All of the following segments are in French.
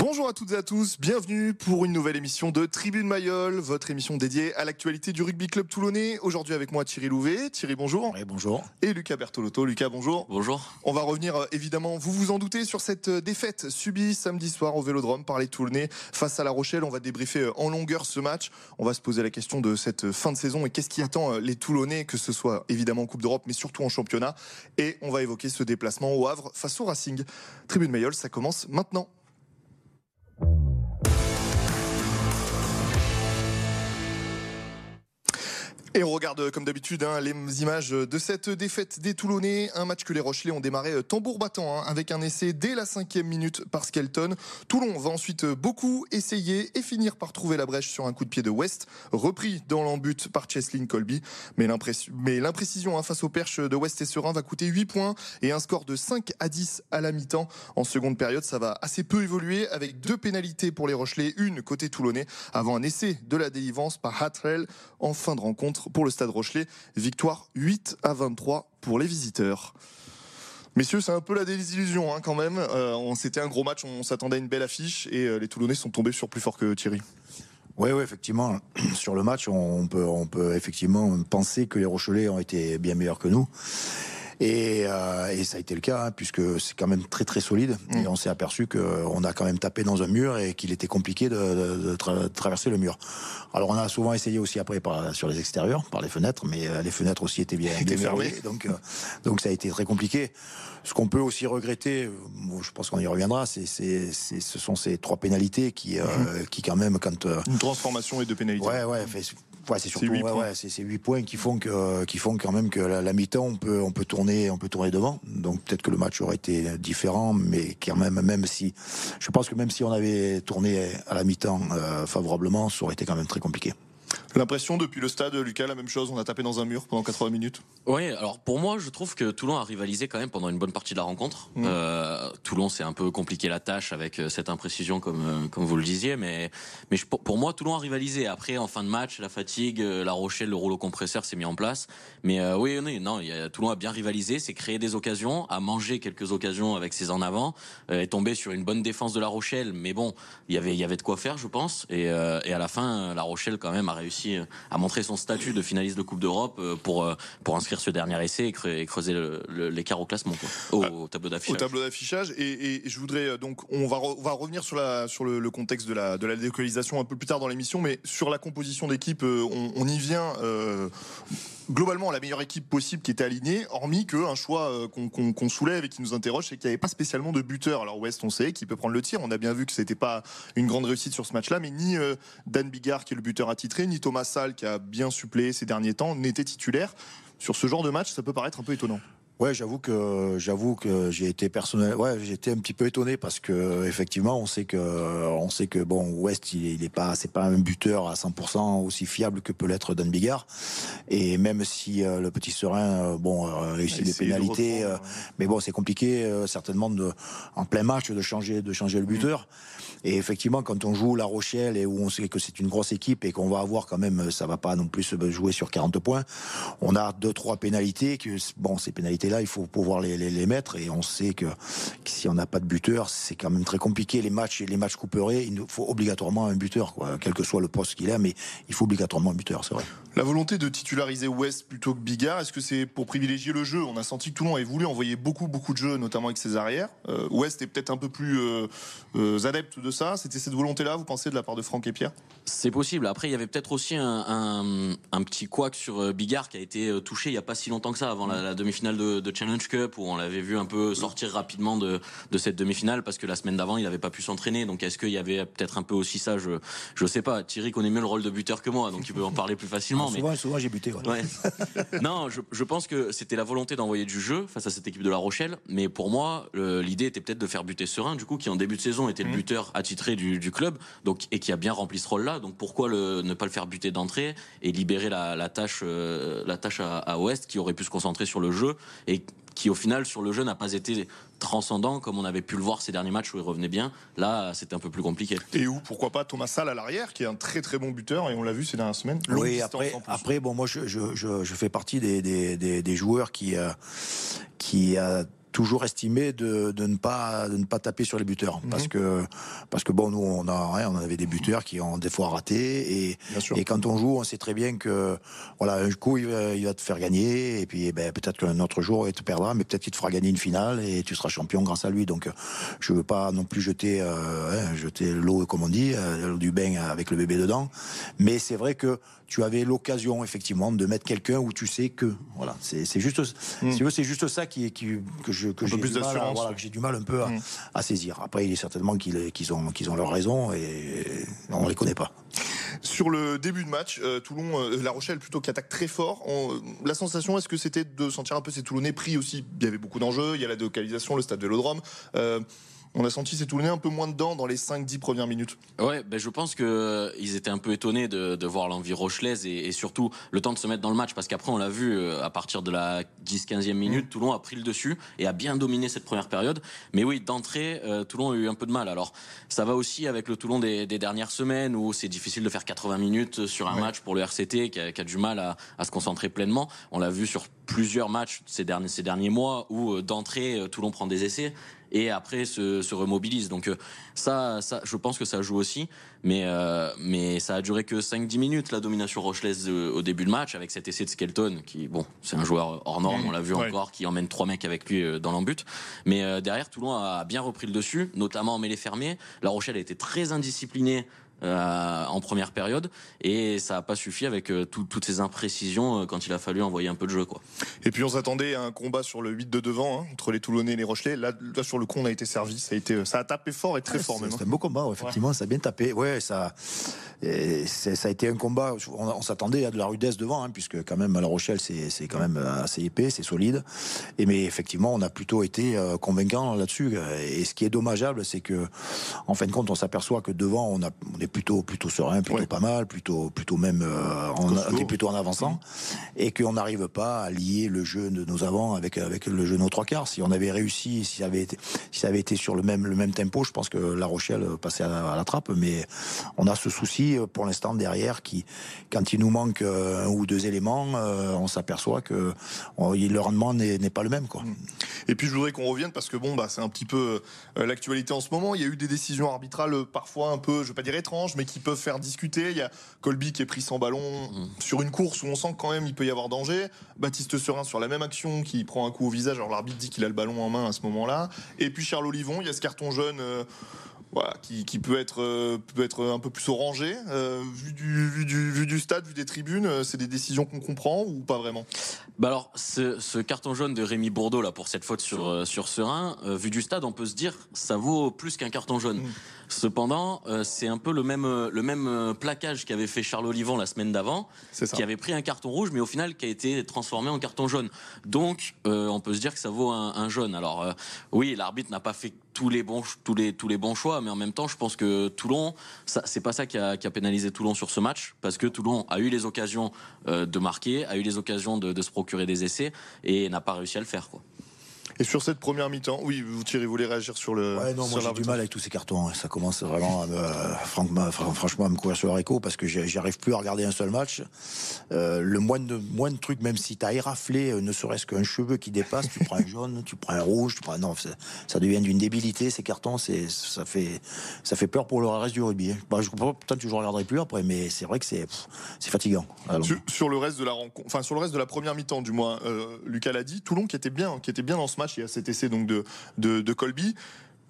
Bonjour à toutes et à tous, bienvenue pour une nouvelle émission de Tribune Mayol, votre émission dédiée à l'actualité du rugby club toulonnais. Aujourd'hui avec moi Thierry Louvet. Thierry, bonjour. Oui, bonjour. Et Lucas Bertolotto. Lucas, bonjour. Bonjour. On va revenir euh, évidemment, vous vous en doutez, sur cette euh, défaite subie samedi soir au Vélodrome par les Toulonnais face à La Rochelle. On va débriefer euh, en longueur ce match. On va se poser la question de cette fin de saison et qu'est-ce qui attend les Toulonnais, que ce soit évidemment en Coupe d'Europe, mais surtout en championnat. Et on va évoquer ce déplacement au Havre face au Racing. Tribune Mayol, ça commence maintenant. Thank you. Et on regarde comme d'habitude hein, les images de cette défaite des Toulonnais. Un match que les Rochelais ont démarré euh, tambour battant hein, avec un essai dès la cinquième minute par Skelton. Toulon va ensuite beaucoup essayer et finir par trouver la brèche sur un coup de pied de West, repris dans l'embut par Cheslin Colby. Mais l'imprécision hein, face aux perches de West et Serein va coûter 8 points et un score de 5 à 10 à la mi-temps. En seconde période, ça va assez peu évoluer avec deux pénalités pour les Rochelais, une côté Toulonnais avant un essai de la délivrance par Hatrell en fin de rencontre pour le Stade Rochelet. Victoire 8 à 23 pour les visiteurs. Messieurs, c'est un peu la désillusion hein, quand même. Euh, C'était un gros match, on s'attendait à une belle affiche et euh, les Toulonnais sont tombés sur plus fort que Thierry. Oui, oui, effectivement. Sur le match, on peut, on peut effectivement penser que les Rochelais ont été bien meilleurs que nous. Et, euh, et, ça a été le cas, hein, puisque c'est quand même très très solide. Mm. Et on s'est aperçu qu'on a quand même tapé dans un mur et qu'il était compliqué de, de, de, traverser le mur. Alors on a souvent essayé aussi après par, sur les extérieurs, par les fenêtres, mais euh, les fenêtres aussi étaient bien, bien fermées. Donc, euh, donc ça a été très compliqué. Ce qu'on peut aussi regretter, euh, je pense qu'on y reviendra, c'est, ce sont ces trois pénalités qui, euh, mm-hmm. qui quand même quand... Une transformation et deux pénalités. Ouais, ouais. Fait, C'est surtout ouais, ouais, ces huit points qui font que qui font quand même que la, la mi-temps on peut on peut tourner on peut tourner devant. Donc peut-être que le match aurait été différent, mais quand même même si je pense que même si on avait tourné à la mi-temps euh, favorablement, ça aurait été quand même très compliqué. L'impression depuis le stade, Lucas, la même chose, on a tapé dans un mur pendant 80 minutes Oui, alors pour moi, je trouve que Toulon a rivalisé quand même pendant une bonne partie de la rencontre. Mmh. Euh, Toulon, c'est un peu compliqué la tâche avec euh, cette imprécision, comme, euh, comme vous le disiez, mais, mais je, pour moi, Toulon a rivalisé. Après, en fin de match, la fatigue, la Rochelle, le rouleau compresseur s'est mis en place. Mais euh, oui, non, y a, Toulon a bien rivalisé, c'est créé des occasions, a mangé quelques occasions avec ses en avant, euh, est tombé sur une bonne défense de la Rochelle, mais bon, y il y avait de quoi faire, je pense. Et, et à la fin, la Rochelle, quand même, a réussi à montrer son statut de finaliste de Coupe d'Europe euh, pour, euh, pour inscrire ce dernier essai et creuser l'écart au classement, au, tableau d'affichage. Au tableau d'affichage. Et, je voudrais euh, donc, on va, on va revenir sur, la, sur le, contexte de la, de la délocalisation un peu plus tard dans l'émission, mais sur la composition d'équipe, on, y vient globalement la meilleure équipe possible qui était alignée, hormis qu'un choix euh, qu'on soulève et qui nous interroge, c'est qu'il n'y avait pas spécialement de buteur. Alors West, on sait qu'il peut prendre le tir. On a bien vu que c'était pas une grande réussite sur ce match-là, mais ni euh, Dan Bigard qui est le buteur attitré, ni Thomas Salle qui a bien suppléé ces derniers temps n'était titulaire. Sur ce genre de match, ça peut paraître un peu étonnant. Ouais, j'avoue que j'avoue que j'ai été personnel. Ouais, été un petit peu étonné parce que effectivement, on sait que on sait que bon, West, il il est pas, c'est pas un buteur à 100% aussi fiable que peut l'être Dan Bigard. Et même si euh, le petit serein, euh, bon, euh, réussit des pénalités, mais bon, c'est compliqué certainement de en plein match de changer de changer le buteur. Et effectivement, quand on joue La Rochelle et où on sait que c'est une grosse équipe et qu'on va avoir quand même, ça va pas non plus se jouer sur 40 points. On a deux trois pénalités que bon, ces pénalités là, il faut pouvoir les, les, les mettre. Et on sait que, si on n'a pas de buteur, c'est quand même très compliqué. Les matchs, les matchs couperés, il faut obligatoirement un buteur, quoi, quel que soit le poste qu'il a, mais il faut obligatoirement un buteur, c'est vrai. La volonté de titulariser West plutôt que Bigard, est-ce que c'est pour privilégier le jeu? On a senti que Toulon avait voulu envoyer beaucoup, beaucoup de jeux, notamment avec ses arrières. Euh, West est peut-être un peu plus euh, euh, adepte de ça. C'était cette volonté-là, vous pensez, de la part de Franck et Pierre? C'est possible. Après, il y avait peut-être aussi un, un, un, petit couac sur Bigard qui a été touché il n'y a pas si longtemps que ça, avant la, la demi-finale de, de, Challenge Cup, où on l'avait vu un peu sortir rapidement de, de cette demi-finale, parce que la semaine d'avant, il n'avait pas pu s'entraîner. Donc, est-ce qu'il y avait peut-être un peu aussi ça? Je ne sais pas. Thierry connaît mieux le rôle de buteur que moi, donc il peut en parler plus facilement. Souvent, mais... souvent j'ai buté non, je, je, pense que c'était la volonté d'envoyer du jeu face à cette équipe de La Rochelle. Mais pour moi, l'idée était peut-être de faire buter Serein, du coup, qui en début de saison était le mmh. buteur attitré du, du, club, donc et qui a bien rempli ce rôle-là. Donc pourquoi le, ne pas le faire buter d'entrée et libérer la, la tâche, euh, la tâche à, à Ouest, qui aurait pu se concentrer sur le jeu et qui au final sur le jeu n'a pas été transcendant comme on avait pu le voir ces derniers matchs où il revenait bien. Là, c'était un peu plus compliqué. Et où, pourquoi pas, Thomas Salle à l'arrière, qui est un très très bon buteur, et on l'a vu ces dernières semaines. Oui, après, après, bon, moi, je, je, je, je fais partie des, des, des, des joueurs qui, euh, qui, euh, toujours estimé de, de, ne pas de ne pas taper sur les buteurs. Parce que parce que bon nous on a on avait des buteurs qui ont des fois raté. Et et quand on joue on sait très bien que voilà un coup il va, il va te faire gagner. Et puis ben, peut-être qu'un autre jour il te perdra. Mais peut-être qu'il te fera gagner une finale et tu seras champion grâce à lui. Donc je veux pas non plus jeter euh, hein, jeter l'eau comme on dit euh, du bain avec le bébé dedans. Mais c'est vrai que tu avais l'occasion effectivement de mettre quelqu'un où tu sais que voilà c'est juste mm. si c'est juste ça qui, qui que je que j'ai du, mal, voilà, j'ai du mal un peu à, mm. à, saisir après il est certainement qu'ils ont qu'ils ont leur raison et on les connaît pas sur le début de match, euh, Toulon, euh, La Rochelle plutôt qui attaque très fort. la sensation, est-ce que c'était de sentir un peu ces Toulonnais pris aussi? Il y avait beaucoup d'enjeux, il y a la localisation, le stade Vélodrome. Euh, on a senti ces Toulonnais un peu moins dedans dans les 5-10 premières minutes. Ouais, ben je pense que euh, étaient un peu étonnés de, de voir l'envie rochelaise et, et, surtout le temps de se mettre dans le match parce qu'après on l'a vu euh, à partir de la 10-15e minute, mmh. Toulon a pris le dessus et a bien dominé cette première période. Mais oui, d'entrée, euh, Toulon a eu un peu de mal. Alors ça va aussi avec le Toulon des, des dernières semaines où c'est difficile de faire 80 minutes sur un match pour le RCT qui a, qui a du mal à, à, se concentrer pleinement. On l'a vu sur plusieurs matchs ces derniers, ces derniers mois où d'entrée Toulon prend des essais et après se, se remobilise. Donc euh, ça, ça, je pense que ça joue aussi, mais euh, mais ça a duré que 5-10 minutes la domination rochelaise euh, au début de match avec cet essai de Skelton qui bon c'est un joueur hors norme, on l'a vu encore, qui emmène trois mecs avec lui dans l'embut. Mais derrière Toulon a bien repris le dessus, notamment en mêlée fermée. La Rochelle a été très indisciplinée euh, en première période et ça n'a pas suffi avec euh, toutes ces imprécisions euh, quand il a fallu envoyer un peu de jeu quoi. Et puis on s'attendait à un combat sur le 8 de devant hein, entre les Toulonnais et les Rochelais. Là, sur le coup on a été servi, ça a été ça a tapé fort et très fort même. C'était un beau combat effectivement, ça a bien tapé. Ouais, ça ça a été un combat on, s'attendait à de la rudesse devant hein, puisque quand même à La Rochelle c'est quand même assez épais, c'est solide. Et mais effectivement, on a plutôt été convaincant là-dessus et ce qui est dommageable c'est que en fin de compte, on s'appperçoit que devant on a on est plutôt plutôt serein, plutôt pas mal, plutôt plutôt même euh, en, plutôt en avançant, et qu'on n'arrive pas à lier le jeu de nos avants avec avec le jeu de nos trois quarts. Si on avait réussi, si ça avait été si ça avait été sur le même le même tempo, je pense que La Rochelle passait à, la trappe. Mais on a ce souci euh, pour l'instant derrière qui, quand il nous manque euh, un ou deux éléments, on s'aperçoit que le rendement n'est pas le même quoi. Et puis je voudrais qu'on revienne parce que bon bah c'est un petit peu l'actualité en ce moment. Il y a eu des décisions arbitrales parfois un peu, je vais pas dire étranges mais qui peuvent faire discuter. Il y a Colby qui est pris sans ballon mm. sur une course où on sent que quand même il peut y avoir danger. Baptiste Serin sur la même action qui prend un coup au visage. Alors l'arbitre dit qu'il a le ballon en main à ce moment-là. Et puis Charles Olivon, il y a ce carton jaune. Euh, voilà, qui, qui, peut être euh, peut être un peu plus orangé euh, vu, du, vu, du, vu du stade, vu des tribunes. Euh, c'est des décisions qu'on comprend ou pas vraiment? Bah alors, ce, ce, carton jaune de Rémi Bourdeau là pour cette faute sur sur Serein, vu du stade, on peut se dire ça vaut plus qu'un carton jaune. Mm. Cependant, c'est un peu le même le même plaquage qu'avait fait Charles Olivon la semaine d'avant, qui avait pris un carton rouge, mais au final qui a été transformé en carton jaune. Donc, on peut se dire que ça vaut un, un jaune. Alors oui, l'arbitre n'a pas fait tous les bons tous les tous les bons choix mais en même temps je pense que Toulon ça c'est pas ça qui a, qui a, pénalisé Toulon sur ce match parce que Toulon a eu les occasions euh, de marquer a eu les occasions de, de se procurer des essais et n'a pas réussi à le faire quoi. Et sur cette première mi-temps, oui, vous Thierry, vous voulez réagir sur le. Ouais, non, moi j'ai du mal avec tous ces cartons. Hein. Ça commence vraiment, à me, franchement, à me courir sur le haricot parce que j'arrive plus à regarder un seul match. Euh, le moindre, moindre truc, même si t'as éraflé, euh, ne serait-ce qu'un cheveu qui dépasse, tu prends un jaune, tu prends un rouge, tu prends. Non, ça devient d'une débilité ces cartons. C'est, ça fait, ça fait peur pour le reste du rugby. Hein. Bah, je comprends peut-être que je regarderai plus après, mais c'est vrai que c'est, c'est fatigant. Sur, le reste de la rencontre, enfin sur le reste de la première mi-temps, du moins, euh, Lucas l'a dit, Toulon qui était bien, qui était bien dans ce match. Il y a cet essai donc de Colby.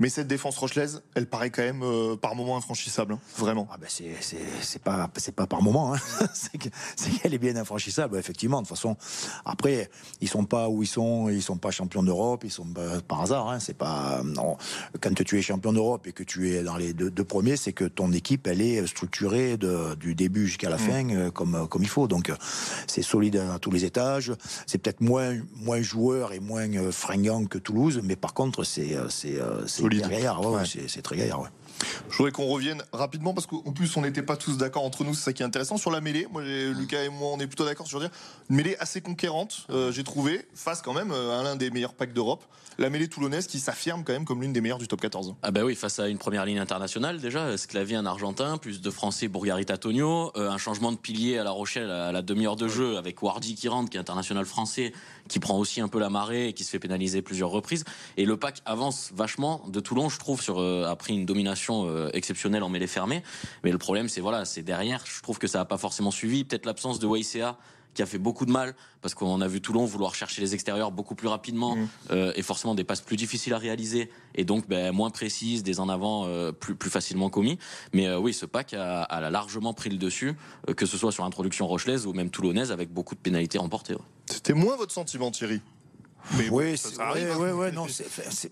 Mais cette défense rochelaise, elle paraît quand même euh, par moment infranchissable, hein, vraiment. Ah ben c'est pas c'est pas par moment, hein. c'est qu'elle est bien infranchissable effectivement. De toute façon, après ils sont pas où ils sont, ils sont pas champions d'Europe, ils sont par hasard. Hein. C'est pas non. Quand tu es champion d'Europe et que tu es dans les deux, deux premiers, c'est que ton équipe elle est structurée de, du début jusqu'à la mm. fin euh, comme comme il faut. Donc c'est solide à tous les étages. C'est peut-être moins moins joueur et moins euh, fringant que Toulouse, mais par contre c'est c'est c'est gaillard, c'est très gaillard. Ouais. Je voudrais qu'on revienne rapidement parce qu'en plus on n'était pas tous d'accord entre nous, c'est ça qui est intéressant. Sur la mêlée, moi Lucas et moi on est plutôt d'accord sur dire une mêlée assez conquérante, euh, j'ai trouvé, face quand même euh, à l'un des meilleurs packs d'Europe. La mêlée toulonnaise qui s'affirme quand même comme l'une des meilleures du top 14. Ah bah oui, face à une première ligne internationale déjà, Sclavier un Argentin, plus de Français Bourgarita Tonio, euh, un changement de pilier à La Rochelle à la demi-heure de jeu avec Wardy qui rentre, qui est international français, qui prend aussi un peu la marée et qui se fait pénaliser plusieurs reprises. Et le pack avance vachement de Toulon, je trouve, sur après une domination exceptionnelle en mêlée fermée. Mais le problème, c'est voilà, c'est derrière. Je trouve que ça n'a pas forcément suivi. Peut-être l'absence de YCA qui a fait beaucoup de mal parce qu'on a vu Toulon vouloir chercher les extérieurs beaucoup plus rapidement mmh. euh, et forcément des passes plus difficiles à réaliser et donc ben, moins précises, des en avant euh, plus, plus facilement commis. Mais euh, oui, ce pack a, a, largement pris le dessus, que ce soit sur l'introduction rochelaise ou même toulonnaise avec beaucoup de pénalités remportées. C'était moins votre sentiment, Thierry? Oui, ouais, non, c'est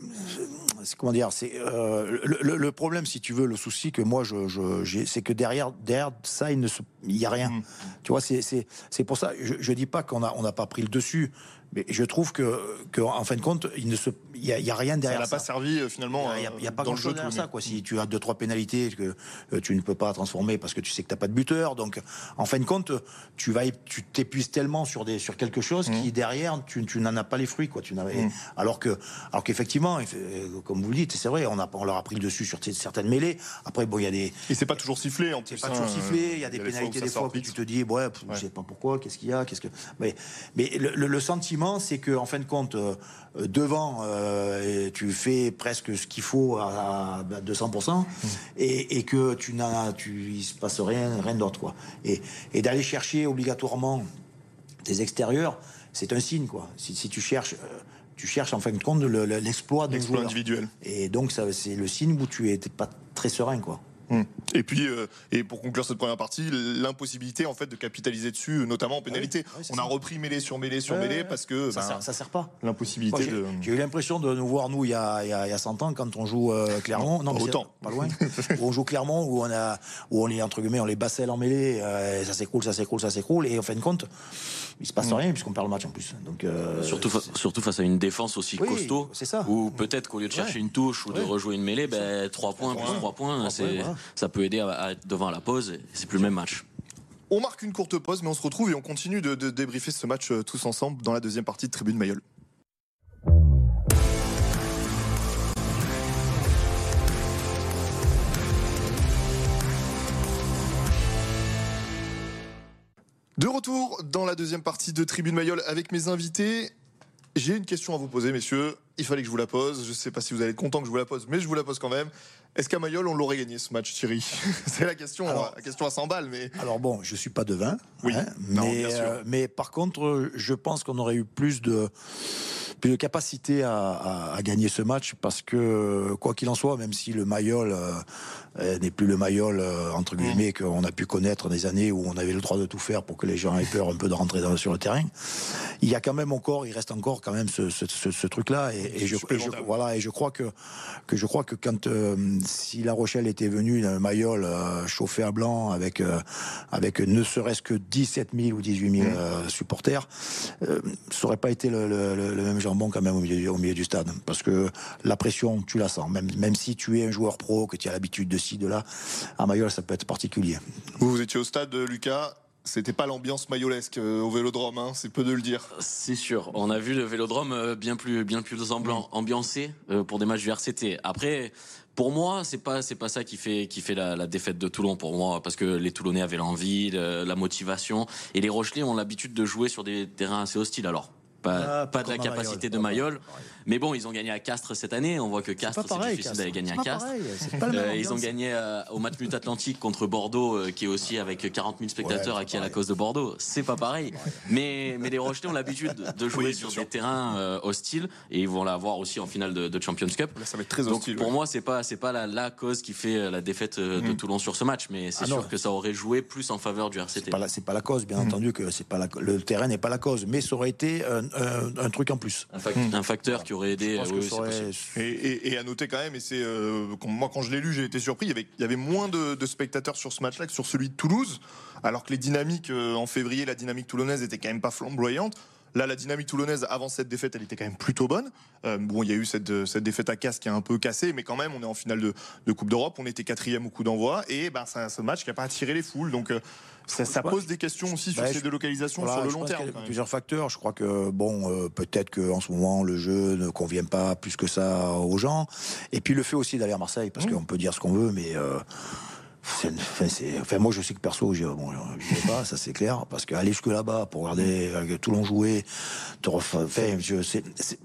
comment dire, c'est euh, le, problème, si tu veux, le souci que moi, je, je c'est que derrière, derrière ça, il ne, il y a rien. Mm. Tu vois, c'est pour ça. Je, je dis pas qu'on a, on n'a pas pris le dessus, mais je trouve que, que en fin de compte, il ne se, il y, a, rien derrière. Ça n'a pas servi euh, finalement. Il n'y a, pas grand chose derrière ça. Quoi. Si tu as deux trois pénalités que euh, tu ne peux pas transformer parce que tu sais que tu n'as pas de buteur, donc en fin de compte, tu vas, tu t'épuises tellement sur des, sur quelque chose qui mmh. derrière, tu, tu n'en as pas les fruits, quoi. Tu mmh. alors que, alors qu'effectivement, euh, comme vous le dites, c'est vrai, on a, on leur a pris le dessus sur certaines mêlées. Après, bon, il y a des. Et c'est pas toujours sifflé en plus. C'est pas toujours hein. sifflé. Il y a des pénalités des fois que tu te dis, ouais, je sais pas pourquoi, qu'est-ce qu'il y a, qu'est-ce que. Mais, mais le sentiment c'est que en fin de compte, euh, devant, euh, tu fais presque ce qu'il faut à, 200%, mmh. et, que tu n'as, tu, il se passe rien, rien d'autre, quoi. Et, d'aller chercher obligatoirement des extérieurs, c'est un signe, quoi. Si, tu cherches. Euh, tu cherches en fin de compte l'exploit d'un joueur. individuel. Et donc, c'est le signe où tu n'es pas très serein, quoi. Hmm. Et puis, euh, et pour conclure cette première partie, l'impossibilité en fait de capitaliser dessus, notamment en pénalité. On a repris mêlée sur mêlée sur mêlée parce que ça, ben, sert, sert pas. L'impossibilité de. J'ai eu l'impression de nous voir nous il y a, il y a, 100 ans quand on joue euh, Clermont. Non, pas autant. Pas loin. où on joue Clermont où on a où on est entre guillemets on les basselle en mêlée, euh, ça s'écroule, ça s'écroule, ça s'écroule et en fin de compte il se passe hmm. rien puisqu'on perd le match en plus. Donc surtout surtout face à une défense aussi costaud. C'est ça. Ou peut-être qu'au lieu de chercher une touche ou de rejouer une mêlée, ben 3 points plus 3 points, ça peut aider à devant la pause. C'est plus le même match. On marque une courte pause, mais on se retrouve et on continue de, débriefer ce match euh, tous ensemble dans la deuxième partie de Tribune Mayol. De retour dans la deuxième partie de Tribune Mayol avec mes invités. J'ai une question à vous poser, messieurs. Il fallait que je vous la pose. Je ne sais pas si vous allez être content que je vous la pose, mais je vous la pose quand même. Est-ce qu'à Mayol, on l'aurait gagné ce match, Thierry C'est la question, la question à 100 balles. Mais... Alors bon, je suis pas devin. Oui, hein, mais, euh, mais par contre, je pense qu'on aurait eu plus de plus de capacité à, gagner ce match parce que quoi qu'il en soit, même si le Mayol euh, euh, n'est plus le Mayol entre mm. guillemets qu'on a pu connaître des années où on avait le droit de tout faire pour que les gens aient peur un peu de rentrer dans, sur le terrain, il y a quand même encore, il reste encore quand même ce, ce, truc-là et, je, voilà et je crois que que je crois que quand si La Rochelle était venue d'un Mayol euh, chauffé à blanc avec euh, avec ne serait-ce que 17 000 ou 18 000 mmh. euh, supporters, ça aurait pas été le, même jambon quand même au milieu, au milieu du stade, parce que la pression, tu la sens, même même si tu es un joueur pro, que tu as l'habitude de ci de là, à Mayol ça peut être particulier. Vous, vous étiez au stade, Lucas. C'était pas l'ambiance mayolesque au Vélodrome, hein, c'est peu de le dire. C'est sûr. On a vu le Vélodrome bien plus bien plus ambiancé pour des matchs du RCT. Après, pour moi, c'est pas c'est pas ça qui fait qui fait la, la, défaite de Toulon pour moi parce que les Toulonnais avaient l'envie, la motivation et les Rochelais ont l'habitude de jouer sur des terrains assez hostiles alors pas, pas de la capacité de Mayol. Mais bon, ils ont gagné à Castres cette année. On voit que Castres, c'est difficile d'aller gagner à Castres. Euh, ils ont gagné euh, au Matmut Atlantique contre Bordeaux, euh, qui est aussi avec 40 000 spectateurs à qui à la cause de Bordeaux. C'est pas pareil. Mais, mais les Rochelais ont l'habitude de jouer sur des terrains hostiles et ils vont l'avoir aussi en finale de, Champions Cup. ça va être très hostile. Donc pour moi, c'est pas c'est pas la, la, cause qui fait la défaite de mm. Toulon sur ce match, mais c'est ah sûr que ça aurait joué plus en faveur du RCT. C'est pas, la cause, bien mm. entendu que c'est pas le terrain n'est pas la cause, mais ça aurait été un, truc en plus. Un, facteur qui aurait aidé. et, à noter quand même, et c'est euh, moi quand je l'ai lu, j'ai été surpris. Il y avait, il y avait moins de, spectateurs sur ce match-là que sur celui de Toulouse, alors que les dynamiques euh, en février, la dynamique toulonnaise était quand même pas flamboyante. Là, la dynamique toulonnaise avant cette défaite, elle était quand même plutôt bonne. Euh, bon, il y a eu cette, cette défaite à casse qui a un peu cassé, mais quand même, on est en finale de, de Coupe d'Europe. On était quatrième au coup d'envoi, et ben, c'est un, ce match qui n'a pas attiré les foules. Donc, euh, ça, ça pose des questions aussi sur ces délocalisations Voilà, sur le long terme. qu'il y a plusieurs facteurs. Je crois que bon, euh, peut-être qu'en ce moment le jeu ne convient pas plus que ça aux gens. Et puis le fait aussi d'aller à Marseille, parce Mmh. qu'on peut dire ce qu'on veut, mais euh, moi je sais que perso, j'y bon, vais pas, ça c'est clair, parce qu'aller jusque là-bas pour regarder euh, Toulon jouer, je,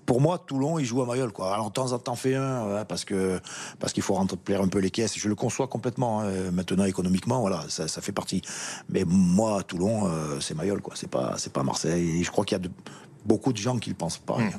pour moi Toulon il joue à Mayol quoi. Alors de temps en temps fait un, ouais, parce que parce qu'il faut remplir un peu les caisses. Je le conçois complètement. hein. Maintenant économiquement, voilà, ça, fait partie. Mais moi Toulon, euh, c'est Mayol quoi. C'est pas c'est pas Marseille. Et je crois qu'il y a beaucoup de gens qui le pensent pareil.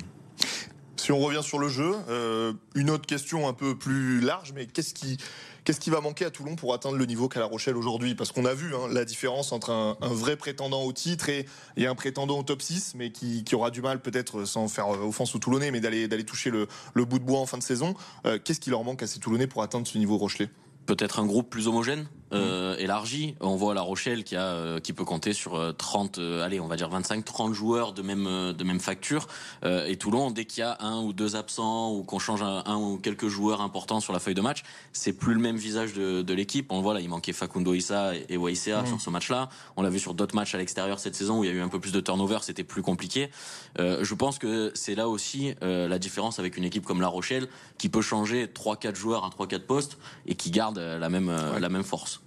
Si on revient sur le jeu, euh, une autre question un peu plus large, mais qu'est-ce qui, qu'est-ce qui va manquer à Toulon pour atteindre le niveau qu'a La Rochelle aujourd'hui? Parce qu'on a vu hein, la différence entre un, vrai prétendant au titre et, un prétendant au top 6, mais qui, aura du mal peut-être, sans faire euh, offense aux Toulonnais, mais d'aller, toucher le, bout de bois en fin de saison. Euh, qu'est-ce qui leur manque à ces Toulonnais pour atteindre ce niveau Rochelet? Peut-être un groupe plus homogène, euh, élargi. On voit La Rochelle qui a euh, qui peut compter sur euh, 30, euh, allez, on va dire 25, 30 joueurs de même euh, de même facture. Euh, et Toulon, dès qu'il y a un ou deux absents ou qu'on change un, un ou quelques joueurs importants sur la feuille de match, c'est plus le même visage de, de l'équipe. On le voit là, il manquait Facundo Issa et, et Waisea sur ce match-là. On l'a vu sur d'autres matchs à l'extérieur cette saison où il y a eu un peu plus de turnover, c'était plus compliqué. Euh, je pense que c'est là aussi euh, la différence avec une équipe comme La Rochelle qui peut changer 3-4 joueurs à 3-4 postes et qui garde euh, la même euh, la même force.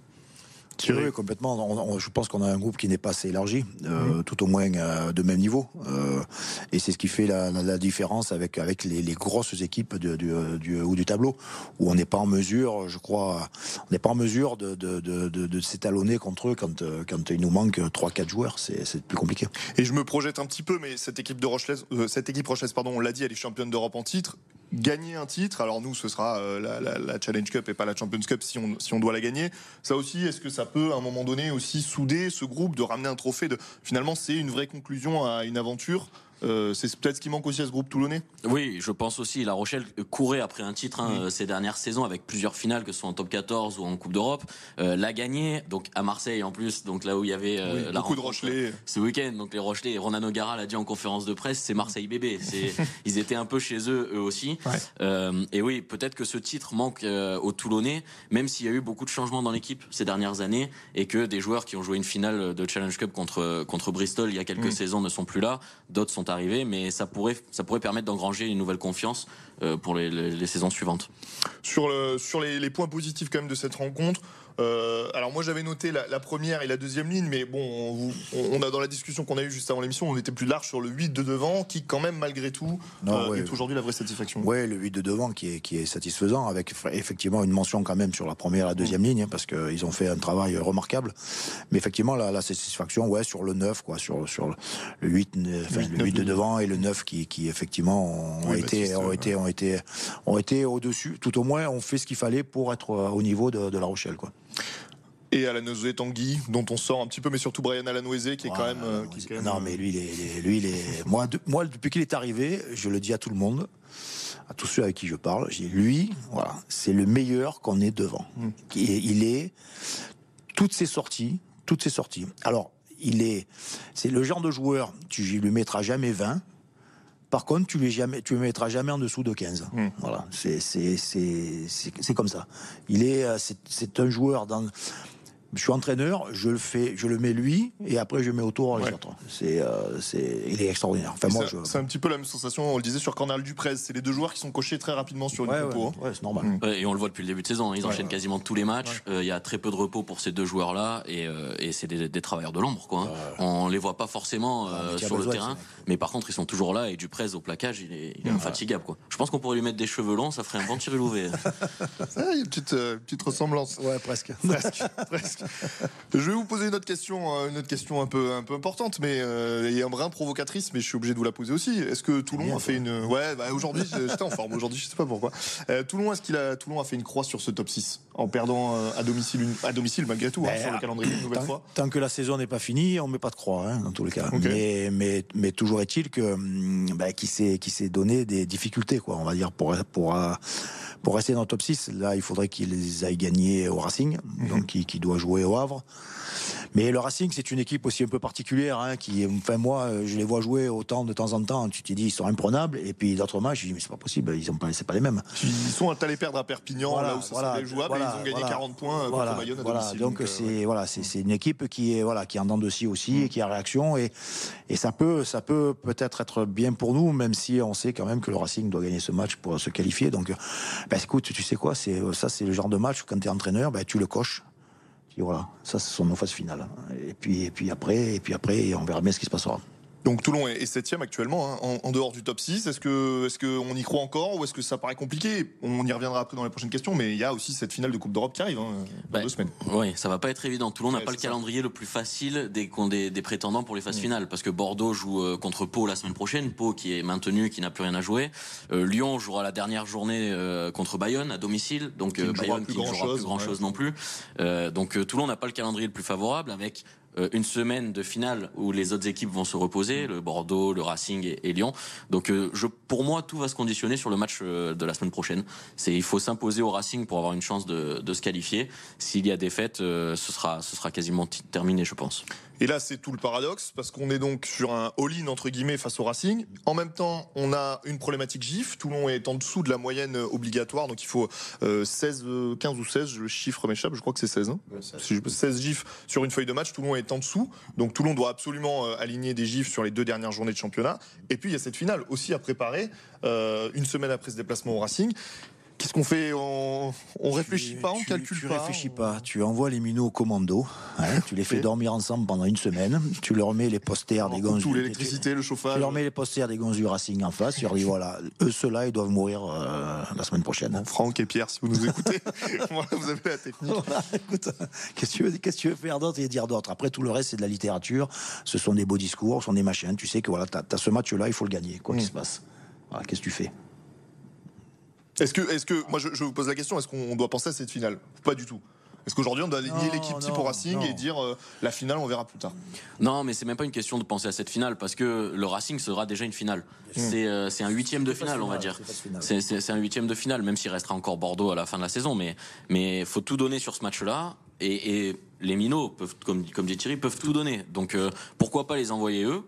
Oui, oui, complètement. On- on- je pense qu'on a un groupe qui n'est pas assez élargi, euh, tout au moins euh, de même niveau. Euh, et c'est ce qui fait la, la- la différence avec, avec les, les grosses équipes du, du, du tableau, où on n'est pas en mesure, je crois, on n'est pas en mesure de, s'étalonner contre eux quand, quand il nous manque 3-4 joueurs. C'est plus compliqué. Et je me projette un petit peu, mais cette équipe de Rochelaise, cette équipe Rochelaise, pardon, on l'a dit, elle est championne d'Europe en titre. Gagner un titre, alors nous, ce sera euh, la, Challenge Cup et pas la Champions Cup si on, si on doit la gagner. Ça aussi, est-ce que ça peut, à un moment donné, aussi souder ce groupe, de ramener un trophée de, Finalement, c'est une vraie conclusion à une aventure. Euh, c'est peut-être ce qui manque aussi à ce groupe toulonnais? Oui, je pense aussi. La Rochelle courait après un titre hein, euh, ces dernières saisons avec plusieurs finales, que ce soit en top 14 ou en Coupe d'Europe. Euh, l'a gagné, donc à Marseille en plus, donc là où il y avait euh, Oui, la beaucoup de Rochelais. ce week-end. Donc les Rochelais, Ronan O'Gara l'a dit en conférence de presse, c'est Marseille bébé. C'est, ils étaient un peu chez eux eux aussi. Ouais. Et oui, peut-être que ce titre manque aux Toulonnais, même s'il y a eu beaucoup de changements dans l'équipe ces dernières années et que des joueurs qui ont joué une finale de Challenge Cup contre contre Bristol il y a quelques saisons ne sont plus là, d'autres sont arrivés, mais ça pourrait ça pourrait permettre d'engranger une nouvelle confiance pour les, les- les saisons suivantes. Sur, le, sur les, les points positifs quand même de cette rencontre, euh, alors moi j'avais noté la, la première et la deuxième ligne, mais bon, on, a dans la discussion qu'on a eue juste avant l'émission, on était plus large sur le 8 de devant, qui quand même malgré tout Non, euh, ouais. est aujourd'hui la vraie satisfaction. Ouais, le 8 de devant qui est, qui est satisfaisant, avec effectivement une mention quand même sur la première et la deuxième ligne, hein, parce qu'ils ont fait un travail remarquable. Mais effectivement, la, la satisfaction, ouais, sur le 9, quoi, sur, sur le 8, euh, enfin, Huit, le neuf, 8 de devant et le 9 qui, qui effectivement ont Oui, été, Baptiste, ont ouais. été, ont été, ont été au-dessus. Tout au moins, ont fait ce qu'il fallait pour être euh, au niveau de, de La Rochelle, quoi. Et Alanoé Tanguy, dont on sort un petit peu, mais surtout Brian Alanoé, qui est quand Ouais, même. euh, non, qui est quand même, non, euh, mais lui, il est, lui, il est- moi, de- moi, depuis qu'il est arrivé, je le dis à tout le monde, à tous ceux avec qui je parle, j'ai lui, voilà, c'est le meilleur qu'on ait devant. Mm. Il est, il est- toutes ses sorties, toutes ses sorties. Alors, il est, c'est le genre de joueur, tu lui mettras jamais 20. Par contre, tu lui jamais, tu mettras jamais en dessous de 15. Mm. Voilà, c'est comme ça. Il est, euh, c'est un joueur dans. Je suis entraîneur, je le fais, je le mets lui, et après je mets autour les Ouais. autres. C'est, euh, c'est, il est extraordinaire. Enfin, c'est- moi, je. C'est un petit peu la même sensation, on le disait sur Cornel Duprez, c'est les deux joueurs qui sont cochés très rapidement sur une Ouais, compo. ouais, hein. ouais, c'est normal. Mm. Et on le voit depuis le début de saison, hein, ils Ouais, enchaînent ouais. quasiment tous les matchs. Euh, Il y a très peu de repos pour ces deux joueurs-là, et, euh, et c'est des, des travailleurs de l'ombre, quoi. hein. On les voit pas forcément euh, mais qui a sur le besoin, terrain, mais par contre ils sont toujours là. Et Duprez au plaquage, il est, il est Ouais. infatigable, quoi. Je pense qu'on pourrait lui mettre des cheveux longs, ça ferait un bon tiré louvé. Ah, il y a une petite, euh, petite ressemblance. Ouais, presque. presque, presque. Je vais vous poser une autre question, euh, une autre question un peu, un peu importante, mais euh, et un brin provocatrice, mais je suis obligé de vous la poser aussi. Est-ce que Toulon bien, a fait une, ouais, bah, aujourd'hui j'étais en forme. Aujourd'hui, je sais pas pourquoi. Euh, Toulon, est-ce qu'il a, Toulon a fait une croix sur ce top 6 en perdant euh, à domicile, une- à domicile malgré tout, hein, Ben, sur le calendrier une nouvelle tant, fois? tant que la saison n'est pas finie, on met pas de croix, hein, dans tous les cas. Ok. Mais, mais, mais toujours est-il que hum, bah, qui s'est qui s'est donné des difficultés, quoi. On va dire pour pour euh, pour rester dans le top 6, là, il faudrait qu'il les aille gagner au Racing, Mhm. donc qui, qui doit jouer au Havre. Mais le Racing, c'est une équipe aussi un peu particulière, hein, qui, enfin moi, je les vois jouer autant de temps en temps. Tu te dis, ils sont imprenables, et puis d'autres matchs, je dis, mais c'est pas possible, ils ont pas, c'est pas les mêmes. Ils sont allés perdre à Perpignan, là où ça voilà, jouable, et ils ont gagné 40 points euh, voilà, contre Bayonne à. Donc, c'est voilà, c'est une équipe qui est voilà, qui est en dents de scie aussi, et qui a réaction, et, et ça peut, ça peut peut-être être bien pour nous, même si on sait quand même que le Racing doit gagner ce match pour se qualifier. Donc, bah, écoute, tu sais quoi, c'est ça, c'est le genre de match quand tu es entraîneur, bah, tu le coches. Et voilà, ça, ce sont nos phases finales. Et puis, et puis après, et puis après, on verra bien ce qui se passera. Donc Toulon est septième actuellement, hein, en, dehors du top 6. Est-ce que est-ce qu'on y croit encore ou est-ce que ça paraît compliqué? On y reviendra après dans les prochaines questions, mais il y a aussi cette finale de Coupe d'Europe qui arrive hein, dans bah, deux semaines. Oui, ça va pas être évident. Toulon n'a pas le calendrier le plus facile des, des, des prétendants pour les phases finales, parce que Bordeaux joue euh, contre Pau la semaine prochaine, Pau qui est maintenu, qui n'a plus rien à jouer. Euh, Lyon jouera la dernière journée euh, contre Bayonne à domicile, donc Bayonne qui ne jouera plus grand chose non plus. donc Toulon n'a pas le calendrier le plus favorable, avec une semaine de finale où les autres équipes vont se reposer, le Bordeaux, le Racing et, Lyon. Donc euh, pour moi, tout va se conditionner sur le match euh, de la semaine prochaine. Il faut s'imposer au Racing pour avoir une chance de, de se qualifier. S'il y a défaite, ce sera ce sera quasiment terminé, je pense. Et là, c'est tout le paradoxe, parce qu'on est donc sur un all-in, entre guillemets, face au Racing. En même temps, on a une problématique GIF. Toulon est en dessous de la moyenne obligatoire, donc il faut 16, 15 ou 16, le chiffre m'échappe, je crois que c'est 16. Hein 16 GIF sur une feuille de match, Toulon est en dessous. Donc Toulon doit absolument euh, aligner des GIF sur les deux dernières journées de championnat. Et puis, il y a cette finale aussi à préparer, euh, une semaine après ce déplacement au Racing. Qu'est-ce qu'on fait? On, on réfléchit pas, on calcule tu pas. Tu réfléchis pas. Tu envoies les minots au commando. Hein, tu les fais dormir ensemble pendant une semaine. Tu leur mets les posters des gonzes. Tout l'électricité, le chauffage. Tu leur mets les posters des gonzes du Racing en face. Tu leur dis voilà, eux ceux-là, ils doivent mourir euh, la semaine prochaine. Franck et Pierre, si vous nous écoutez, vous avez la technique. tu veux, qu'est-ce que tu veux faire d'autre et dire d'autre? Après tout le reste, c'est de la littérature. Ce sont des beaux discours, ce sont des machins. Tu sais que voilà, t'as as ce match-là, il faut le gagner, quoi qu'il mm. se passe. Voilà, qu'est-ce que tu fais? Est-ce que, est-ce que, moi je, vous pose la question, est-ce qu'on doit penser à cette finale? Pas du tout. Est-ce qu'aujourd'hui on doit aligner l'équipe type au Racing et dire euh, la finale on verra plus tard? Non, mais c'est même pas une question de penser à cette finale parce que le Racing sera déjà une finale. Euh, c'est un huitième de finale, on va dire. C'est un huitième de finale, même s'il restera encore Bordeaux à la fin de la saison. Mais mais faut tout donner sur ce match-là et, les minots peuvent, comme, comme dit Thierry, peuvent tout donner. Donc euh, pourquoi pas les envoyer eux?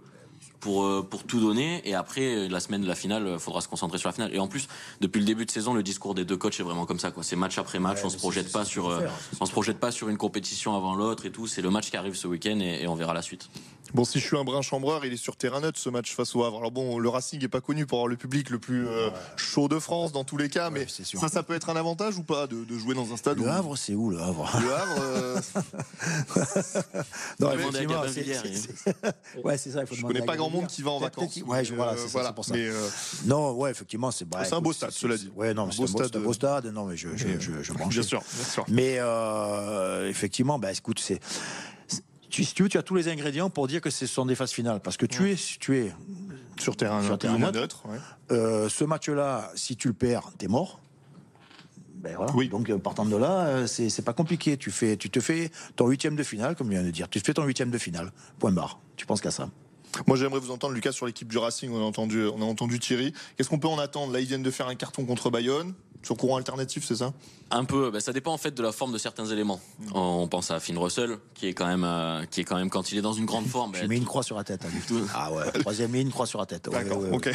Pour euh, pour tout donner. Et après la semaine de la finale il faudra se concentrer sur la finale. Et en plus depuis le début de saison le discours des deux coachs est vraiment comme ça quoi. C'est match après match on se projette pas sur euh, on se projette pas sur une compétition avant l'autre et tout. C'est le match qui arrive ce week-end et, et on verra la suite. Bon, si je suis un brin chambreur, il est sur terrain neutre ce match face au Havre. Alors bon, le Racing est pas connu pour avoir le public le plus euh, chaud de France dans tous les cas, mais ça, ça peut être un avantage ou pas de, jouer dans un stade Le Havre, c'est où le Havre Le Havre. Euh... non, ouais, c'est ça. Il faut je connais pas grand monde qui va en vacances. Ouais, voilà, c'est voilà. pour ça. Mais euh, Non, ouais, effectivement, c'est. c'est un beau stade, cela dit. Ouais, non, c'est un beau stade. Non, mais je, je, je, je Bien sûr, bien sûr. Mais euh, effectivement, bah, écoute, c'est tu, tu, tu as tous les ingrédients pour dire que ce sont des phases finales. Parce que tu es, tu es sur terrain, sur terrain neutre. Euh, ce match-là, si tu le perds, t'es mort. Ben voilà. oui. Donc euh, partant de là, euh, c'est pas compliqué. Tu fais, tu te fais ton huitième de finale, comme je viens de dire. Tu te fais ton huitième de finale. Point barre. Tu penses qu'à ça? Moi, j'aimerais vous entendre, Lucas, sur l'équipe du Racing. On a entendu, on a entendu Thierry. Qu'est-ce qu'on peut en attendre? Là, ils viennent de faire un carton contre Bayonne. Sur courant alternatif, c'est ça? Un peu. Ben, ça dépend en fait de la forme de certains éléments. Mm. On pense à Finn Russell, qui est quand même, euh, qui est quand même quand il est dans une grande forme. Je ben, mets une croix sur la tête. Hein, ah ouais. Troisième ligne, une croix sur la tête. D'accord. ok.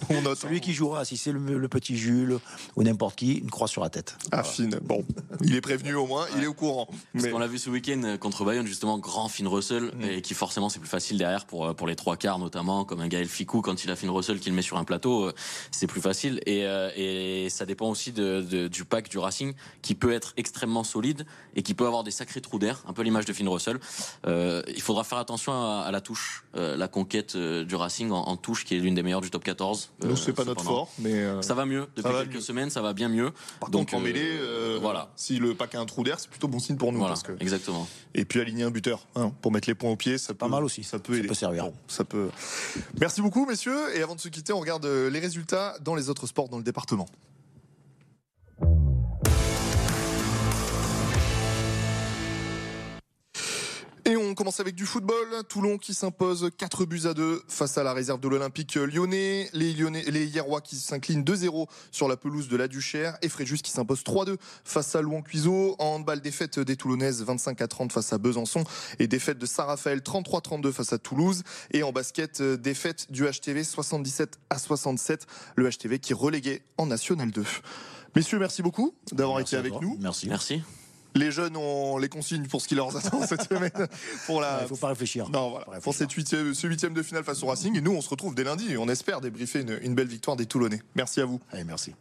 On note. Celui qui jouera, si c'est le, petit Jules ou n'importe qui, une croix sur la tête. Ah, fine. Bon, il est prévenu au moins, il est au courant. Parce qu'on l'a vu ce week-end euh, contre Bayonne, justement, grand Finn Russell, mm. et qui forcément c'est plus facile derrière pour, euh, pour les trois quarts notamment, comme un Gaël Ficou, quand il a Finn Russell qui le met sur un plateau, euh, c'est plus facile. Et, et ça dépend aussi de, du pack du Racing, qui peut être extrêmement solide et qui peut avoir des sacrés trous d'air, un peu l'image de Finn Russell. Euh, il faudra faire attention à, la touche, la conquête du Racing en, touche, qui est l'une des meilleures du top 14. Nous, c'est pas notre fort, mais euh, ça va mieux. Depuis quelques semaines, ça va bien mieux. Par Donc, contre, en mêlée, euh, voilà. si le pack a un trou d'air, c'est plutôt bon signe pour nous. parce que... Exactement. Et puis aligner un buteur hein, pour mettre les points au pied, ça pas mal aussi. Ça peut, ça servir. ça peut. Merci beaucoup, messieurs. Et avant de se quitter, on regarde euh, les résultats dans les autres sports dans le département. On commence avec du football. Toulon qui s'impose 4 buts à 2 face à la réserve de l'Olympique lyonnais. Les, lyonnais, les Hierrois qui s'inclinent 2-0 sur la pelouse de la Duchère. Et Fréjus qui s'impose 3-2 face à Louan Cuiseau. En handball, défaite des Toulonnaises 25 à 30 face à Besançon. Et défaite de Saint-Raphaël 33-32 face à Toulouse. Et en basket, défaite du HTV 77 à 67. Le HTV qui est relégué en National 2. Messieurs, merci beaucoup d'avoir été avec nous. Merci. Merci. Les jeunes ont les consignes pour ce qui leur attend cette semaine. Pour la... Il ne faut pas réfléchir. Non, voilà. Pour cette huitième, ce huitième de finale face au Racing. Et nous, on se retrouve dès lundi et on espère débriefer une, une belle victoire des Toulonnais. Merci à vous. Allez, merci.